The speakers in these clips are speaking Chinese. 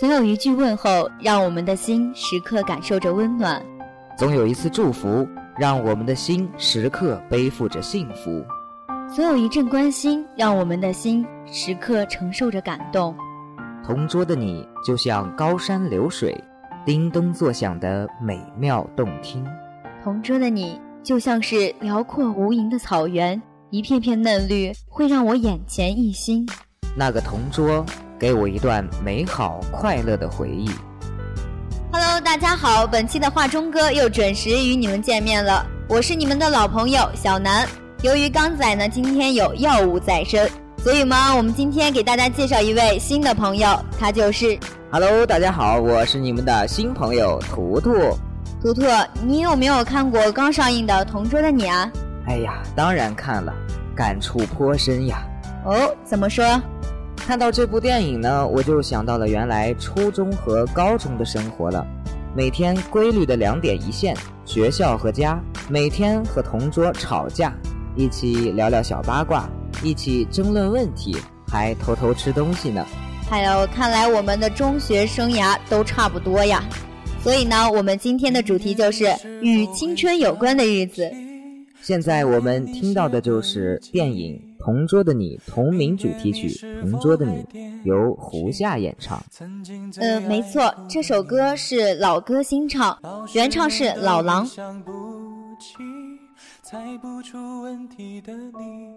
总有一句问候，让我们的心时刻感受着温暖；总有一次祝福，让我们的心时刻背负着幸福；总有一阵关心，让我们的心时刻承受着感动。同桌的你，就像高山流水，叮咚作响的美妙动听；同桌的你，就像是辽阔无垠的草原，一片片嫩绿，会让我眼前一新。那个同桌。给我一段美好快乐的回忆。Hello，大家好，本期的画中哥又准时与你们见面了，我是你们的老朋友小南。由于刚仔呢今天有药物在身，所以嘛，我们今天给大家介绍一位新的朋友，他就是。Hello，大家好，我是你们的新朋友图图。图图，你有没有看过刚上映的《同桌的你》啊？哎呀，当然看了，感触颇深呀。哦，怎么说？看到这部电影呢，我就想到了原来初中和高中的生活了。每天规律的两点一线，学校和家。每天和同桌吵架，一起聊聊小八卦，一起争论问题，还偷偷吃东西呢。还有，看来我们的中学生涯都差不多呀。所以呢，我们今天的主题就是与青春有关的日子。现在我们听到的就是电影。《同桌的你》同名主题曲《同桌的你》由胡夏演唱。嗯，没错，这首歌是老歌新唱，原唱是老狼。猜不出问题的你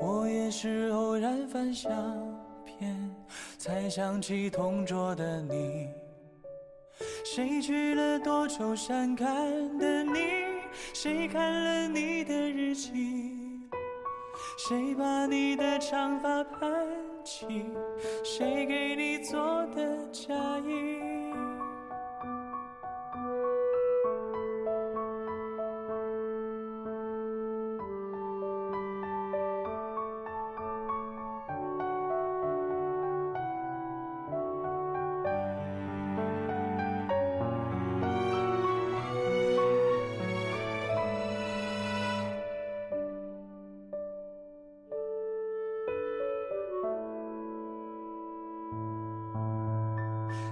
我也是偶然翻相片，才想起同桌的你。谁去了多愁善感的你？谁看了你的日记？谁把你的长发盘起？谁给你做的嫁衣？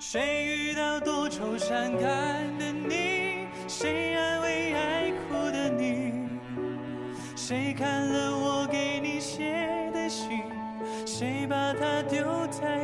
谁遇到多愁善感的你？谁安慰爱哭的你？谁看了我给你写的信？谁把它丢在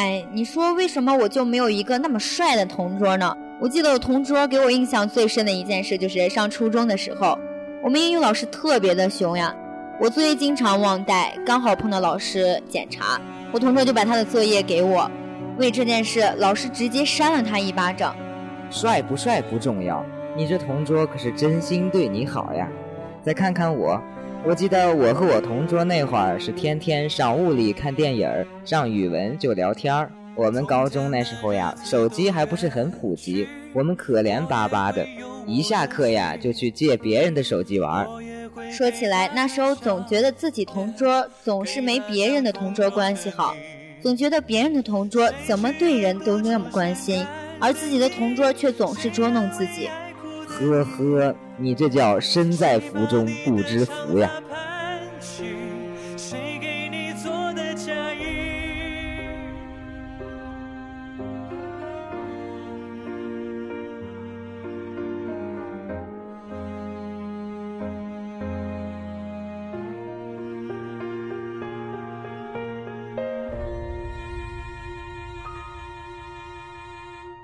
哎，你说为什么我就没有一个那么帅的同桌呢？我记得我同桌给我印象最深的一件事，就是上初中的时候，我们英语老师特别的凶呀，我作业经常忘带，刚好碰到老师检查，我同桌就把他的作业给我，为这件事，老师直接扇了他一巴掌。帅不帅不重要，你这同桌可是真心对你好呀。再看看我。我记得我和我同桌那会儿是天天上物理看电影，上语文就聊天儿。我们高中那时候呀，手机还不是很普及，我们可怜巴巴的，一下课呀就去借别人的手机玩。说起来，那时候总觉得自己同桌总是没别人的同桌关系好，总觉得别人的同桌怎么对人都那么关心，而自己的同桌却总是捉弄自己。呵呵，你这叫身在福中不知福呀！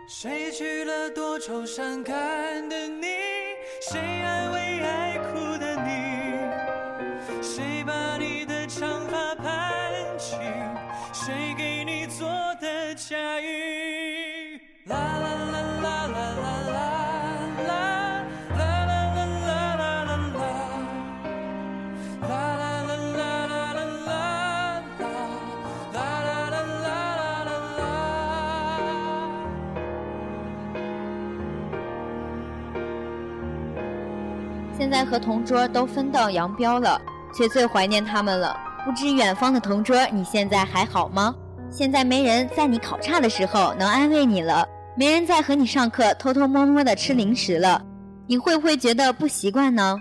谁娶了多愁善感的你？和同桌都分道扬镳了，却最怀念他们了。不知远方的同桌，你现在还好吗？现在没人在你考差的时候能安慰你了，没人在和你上课偷偷摸摸的吃零食了，你会不会觉得不习惯呢？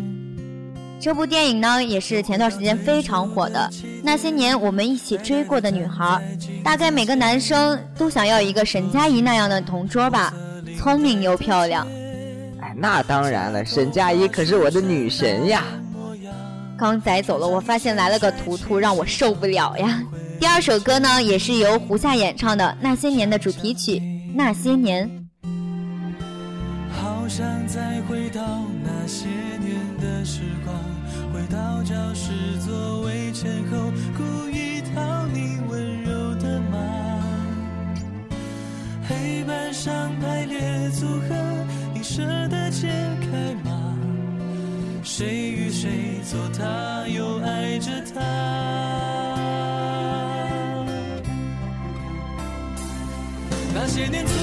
这部电影呢，也是前段时间非常火的。那些年我们一起追过的女孩，大概每个男生都想要一个沈佳宜那样的同桌吧，聪明又漂亮。哎，那当然了，沈佳宜可是我的女神呀。刚载走了，我发现来了个图图，让我受不了呀。第二首歌呢，也是由胡夏演唱的《那些年》的主题曲《那些年》。想再回到那些年的时光，回到教室座位前后，故意讨你温柔的骂。黑板上排列组合，你舍得解开吗？谁与谁做他，又爱着他？那些年错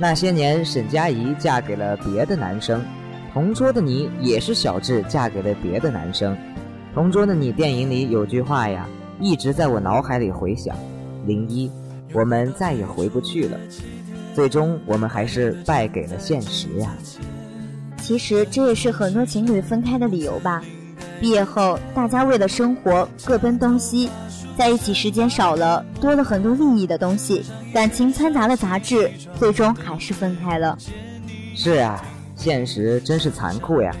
那些年，沈佳宜嫁给了别的男生，同桌的你也是小智嫁给了别的男生。同桌的你电影里有句话呀，一直在我脑海里回响：零一，我们再也回不去了。最终，我们还是败给了现实呀。其实这也是很多情侣分开的理由吧。毕业后，大家为了生活各奔东西，在一起时间少了，多了很多利益的东西，感情掺杂了杂质，最终还是分开了。是啊，现实真是残酷呀。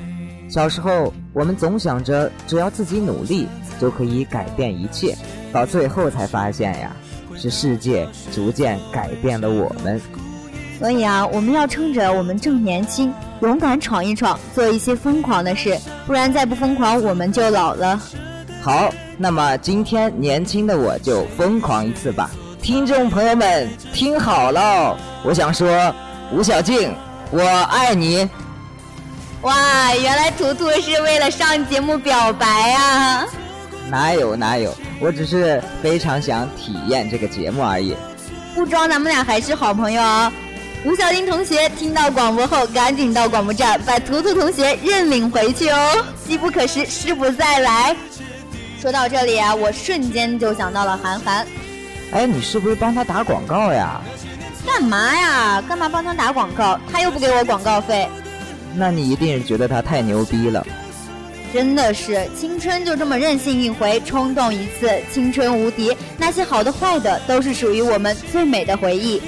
小时候，我们总想着只要自己努力就可以改变一切，到最后才发现呀，是世界逐渐改变了我们。所以啊，我们要趁着我们正年轻，勇敢闯一闯，做一些疯狂的事，不然再不疯狂，我们就老了。好，那么今天年轻的我就疯狂一次吧，听众朋友们听好喽！我想说，吴小静，我爱你。哇，原来图图是为了上节目表白啊！哪有哪有，我只是非常想体验这个节目而已。不装，咱们俩还是好朋友哦！吴小丁同学听到广播后，赶紧到广播站把图图同学认领回去哦。机不可失，失不再来。说到这里啊，我瞬间就想到了韩寒。哎，你是不是帮他打广告呀？干嘛呀？干嘛帮他打广告？他又不给我广告费。那你一定是觉得他太牛逼了。真的是，青春就这么任性一回，冲动一次，青春无敌。那些好的坏的，都是属于我们最美的回忆。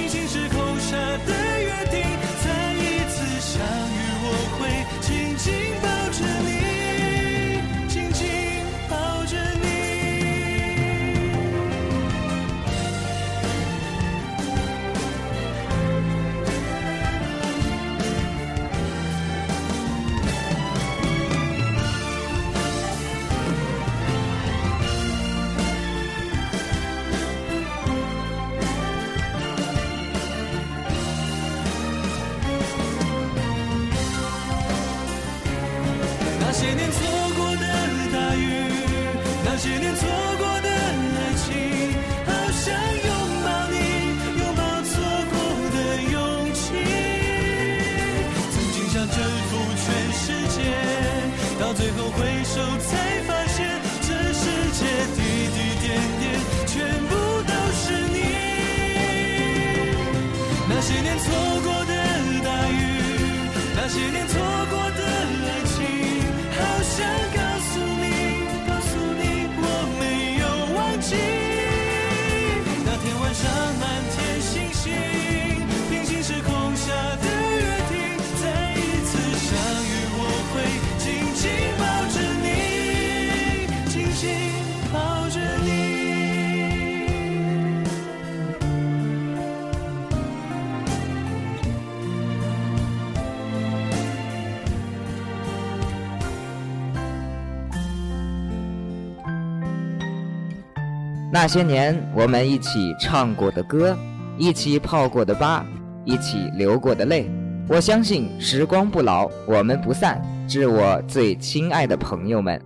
那些年我们一起唱过的歌，一起泡过的吧，一起流过的泪，我相信时光不老，我们不散。致我最亲爱的朋友们。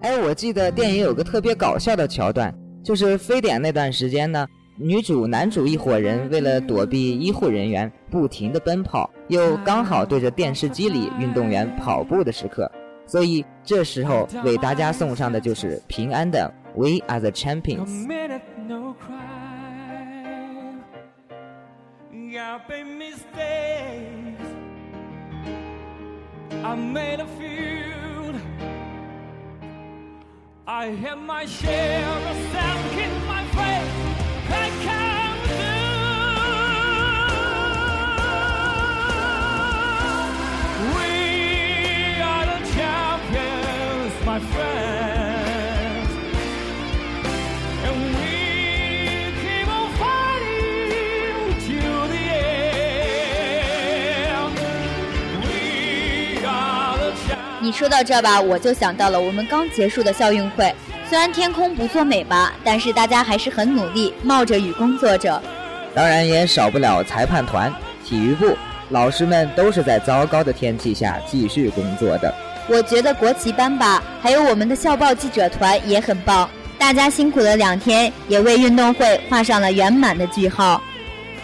哎，我记得电影有个特别搞笑的桥段，就是非典那段时间呢，女主、男主一伙人为了躲避医护人员，不停地奔跑，又刚好对着电视机里运动员跑步的时刻，所以这时候为大家送上的就是平安的 We Are the Champions。I made a few. I my share of sand in my face. 你说到这吧，我就想到了我们刚结束的校运会。虽然天空不作美吧，但是大家还是很努力，冒着雨工作着。当然也少不了裁判团、体育部，老师们都是在糟糕的天气下继续工作的。我觉得国旗班吧，还有我们的校报记者团也很棒，大家辛苦了两天，也为运动会画上了圆满的句号。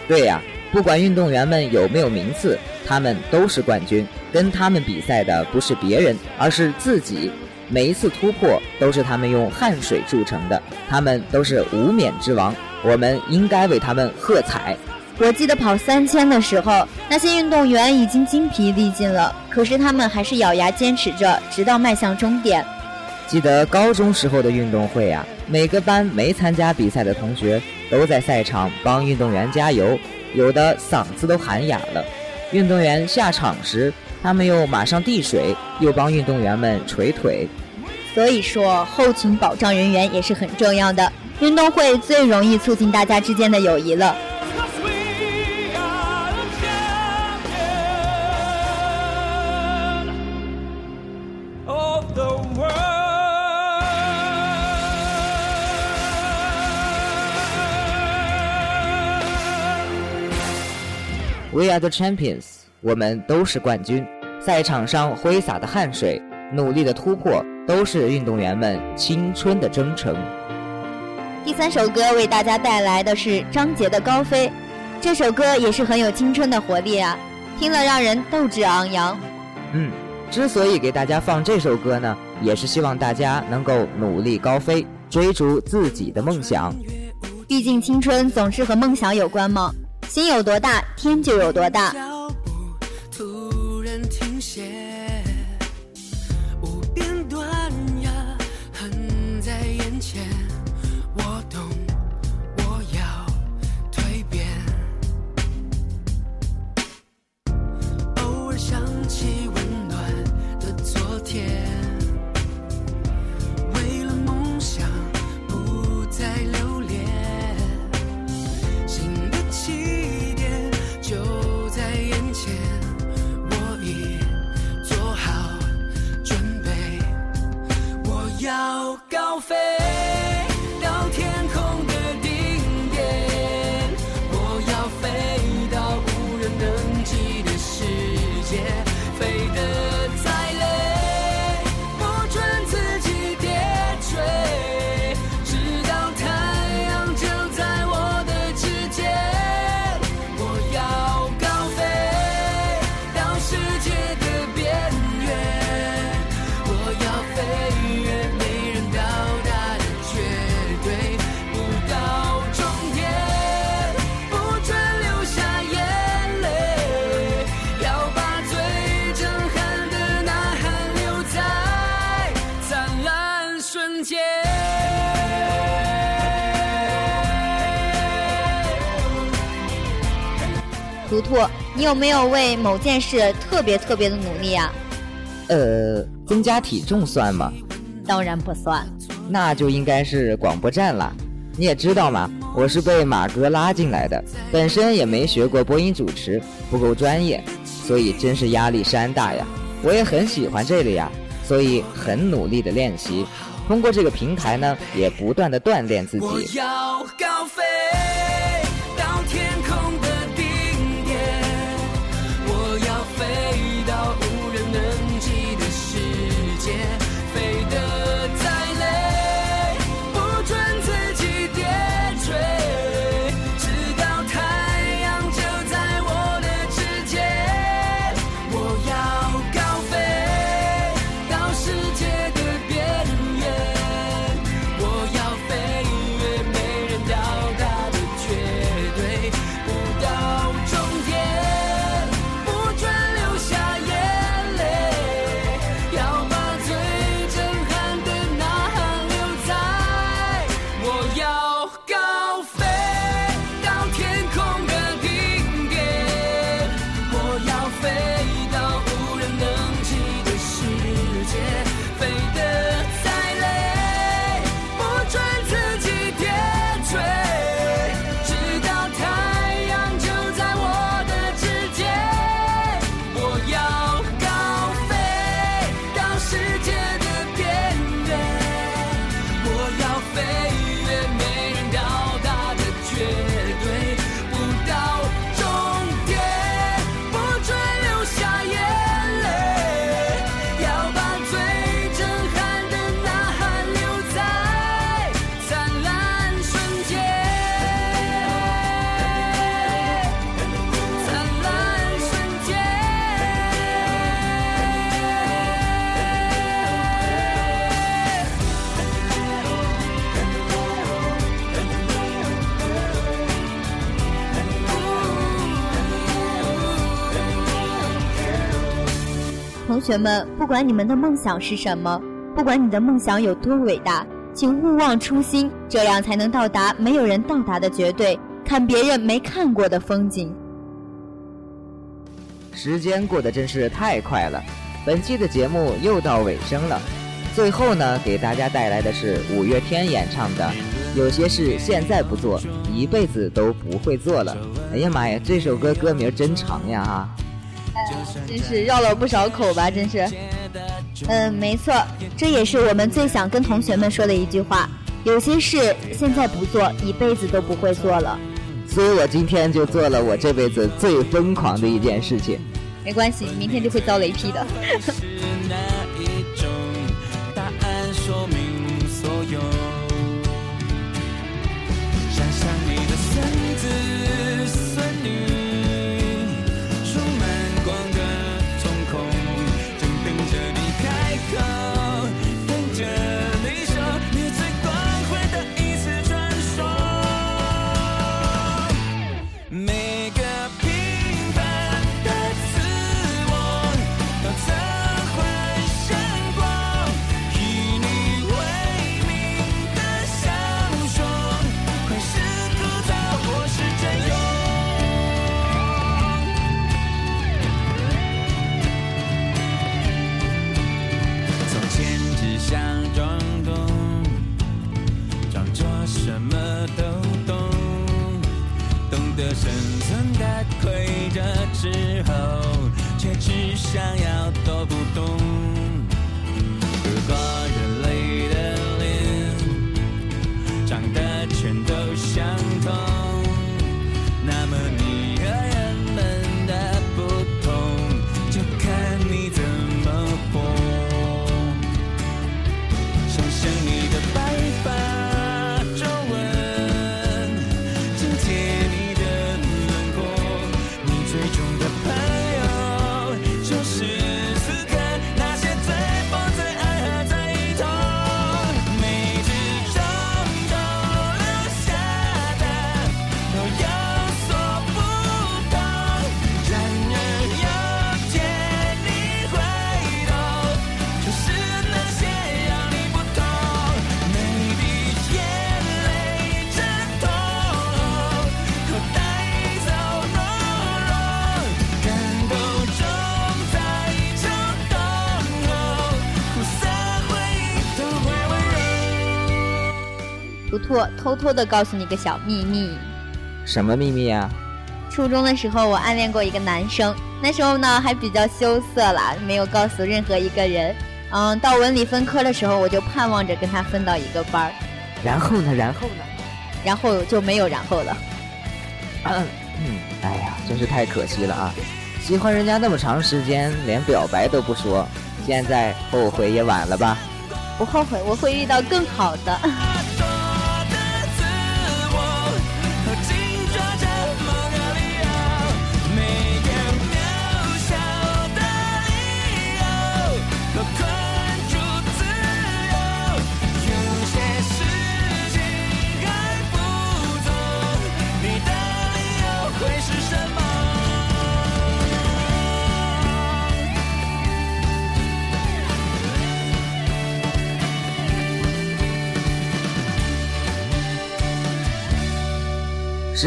对呀，不管运动员们有没有名次，他们都是冠军。跟他们比赛的不是别人，而是自己。每一次突破都是他们用汗水铸成的，他们都是无冕之王。我们应该为他们喝彩。我记得跑三千的时候，那些运动员已经精疲力尽了，可是他们还是咬牙坚持着，直到迈向终点。记得高中时候的运动会啊，每个班没参加比赛的同学都在赛场帮运动员加油，有的嗓子都喊哑了。运动员下场时，他们又马上递水，又帮运动员们捶腿。所以说，后勤保障人员也是很重要的。运动会最容易促进大家之间的友谊了。We are the champions 我们都是冠军。赛场上挥洒的汗水，努力的突破，都是运动员们青春的征程。第三首歌为大家带来的是张杰的《高飞》，这首歌也是很有青春的活力啊，听了让人斗志昂扬。嗯，之所以给大家放这首歌呢，也是希望大家能够努力高飞，追逐自己的梦想。毕竟青春总是和梦想有关嘛，心有多大，天就有多大。有没有为某件事特别特别的努力啊？呃，增加体重算吗？当然不算。那就应该是广播站了。你也知道嘛，我是被马哥拉进来的，本身也没学过播音主持，不够专业，所以真是压力山大呀。我也很喜欢这里呀，所以很努力的练习。通过这个平台呢，也不断的锻炼自己。我要高飞同学们，不管你们的梦想是什么，不管你的梦想有多伟大，请勿忘初心，这样才能到达没有人到达的绝对，看别人没看过的风景。时间过得真是太快了，本期的节目又到尾声了。最后呢，给大家带来的是五月天演唱的《有些事现在不做，一辈子都不会做了》。哎呀妈呀，这首歌歌名真长呀哈！真是绕了不少口吧，真是。嗯，没错，这也是我们最想跟同学们说的一句话。有些事现在不做，一辈子都不会做了。所以我今天就做了我这辈子最疯狂的一件事情。没关系，明天就会遭雷劈的。偷偷的告诉你个小秘密。什么秘密啊？初中的时候，我暗恋过一个男生，那时候呢还比较羞涩啦，没有告诉任何一个人。嗯，到文理分科的时候，我就盼望着跟他分到一个班儿。然后呢？然后呢？然后就没有然后了。嗯嗯，哎呀，真是太可惜了啊！喜欢人家那么长时间，连表白都不说，现在后悔也晚了吧？不后悔，我会遇到更好的。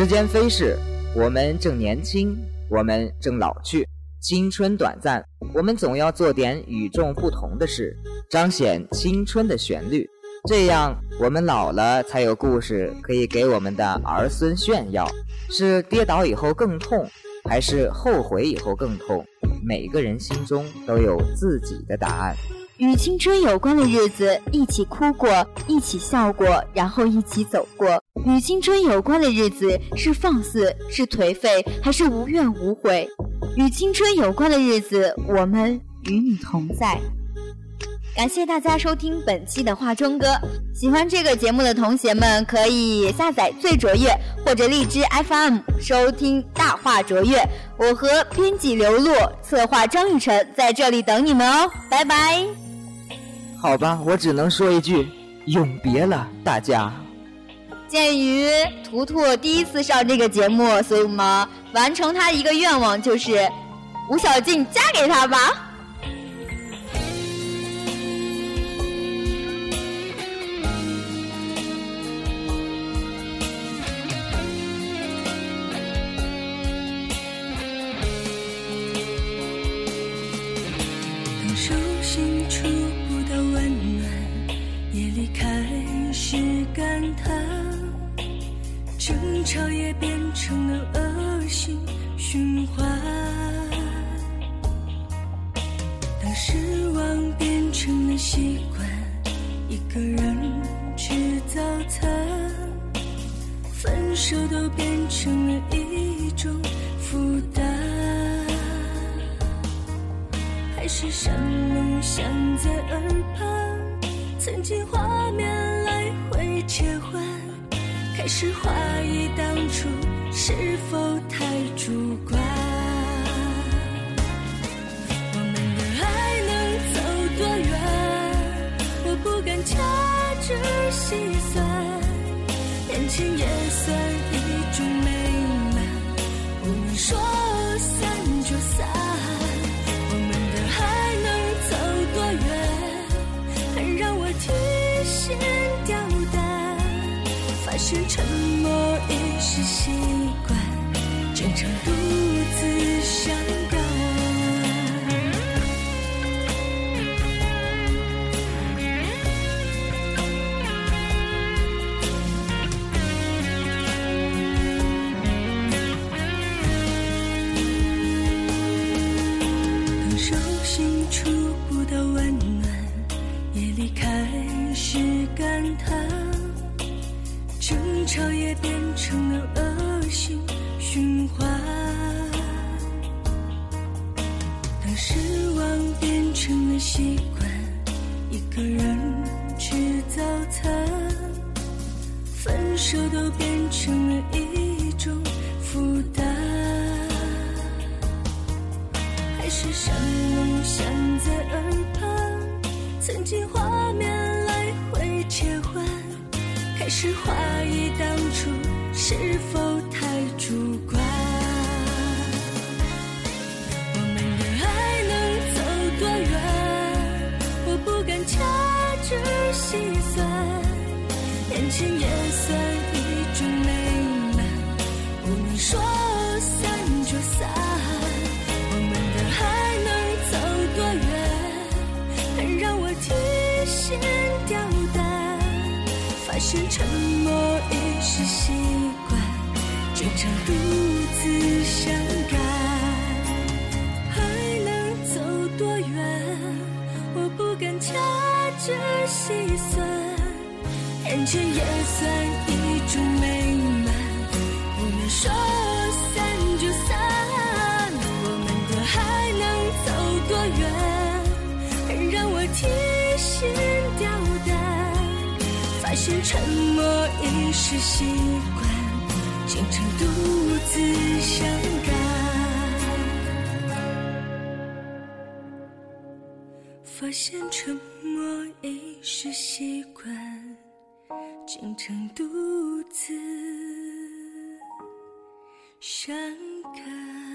时间飞逝，我们正年轻，我们正老去。青春短暂，我们总要做点与众不同的事，彰显青春的旋律。这样，我们老了才有故事可以给我们的儿孙炫耀。是跌倒以后更痛，还是后悔以后更痛？每个人心中都有自己的答案。与青春有关的日子，一起哭过，一起笑过，然后一起走过。与青春有关的日子，是放肆，是颓废，还是无怨无悔？与青春有关的日子，我们与你同在。感谢大家收听本期的化妆歌。喜欢这个节目的同学们，可以下载最卓越或者荔枝 FM 收听大话卓越。我和编辑刘露、策划张雨晨在这里等你们哦，拜拜。好吧，我只能说一句，永别了，大家。鉴于图图第一次上这个节目，所以我们完成他一个愿望，就是吴小静嫁给他吧。手都变成了一种负担，海市蜃楼响在耳畔，曾经画面来回切换。开始怀疑当初是否太主观，我们的爱能走多远？我不敢掐指细算，感情也算一种美满。不能说散就散，我们的爱能走多远？还让我提心。吊胆，发现沉默已是习惯，经常独自你当初是否太主观，我们的爱能走多远？我不敢掐指细算，眼前也算一种美满。不能说散是习惯，经常独自伤感。还能走多远？我不敢掐指细算，眼前也算一种美满。不能说散就散，我们的还能走多远？让我听发现沉默已是习惯，经常独自伤感。发现沉默已是习惯，经常独自伤感。